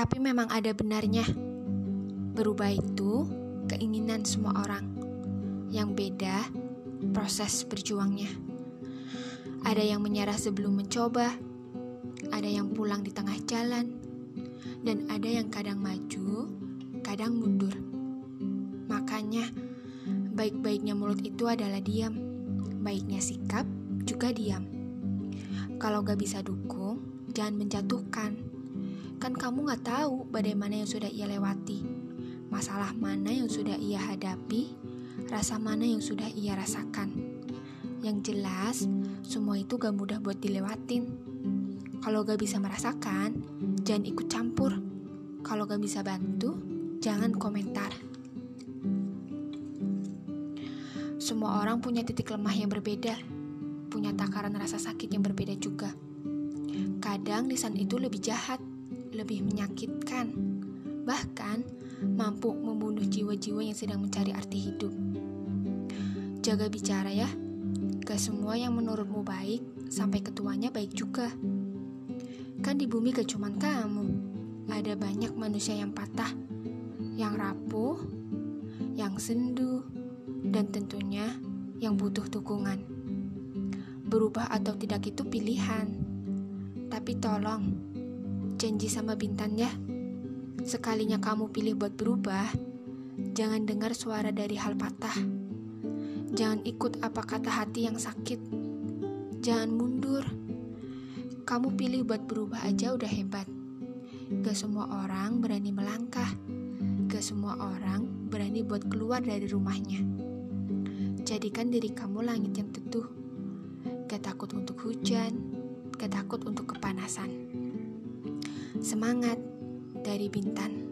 Tapi memang ada benarnya. Berubah itu keinginan semua orang. Yang beda proses berjuangnya. Ada yang menyerah sebelum mencoba, ada yang pulang di tengah jalan, dan ada yang kadang maju, kadang mundur. Makanya, baik-baiknya mulut itu adalah diam, baiknya sikap juga diam. Kalau gak bisa dukung, jangan menjatuhkan. Kan kamu gak tahu badai mana yang sudah ia lewati, masalah mana yang sudah ia hadapi, rasa mana yang sudah ia rasakan. Yang jelas, semua itu gak mudah buat dilewatin. Kalau gak bisa merasakan, jangan ikut campur. Kalau gak bisa bantu, jangan komentar. Semua orang punya titik lemah yang berbeda, punya takaran rasa sakit yang berbeda juga. Kadang lisan itu lebih jahat, lebih menyakitkan, bahkan mampu membunuh jiwa-jiwa yang sedang mencari arti hidup. Jaga bicara ya, gak semua yang menurutmu baik, sampai ketuanya baik juga. Kan di bumi gak cuman kamu, ada banyak manusia yang patah, yang rapuh, yang sendu, dan tentunya yang butuh dukungan. Berubah atau tidak itu pilihan, tapi tolong janji sama Bintan ya. Sekalinya kamu pilih buat berubah, jangan dengar suara dari hal patah. Jangan ikut apa kata hati yang sakit. Jangan mundur. Kamu pilih buat berubah aja udah hebat. Gak semua orang berani melangkah. Gak semua orang berani buat keluar dari rumahnya. Jadikan diri kamu langit yang teduh. Gak takut untuk hujan, gak takut untuk kepanasan. Semangat dari Bintan.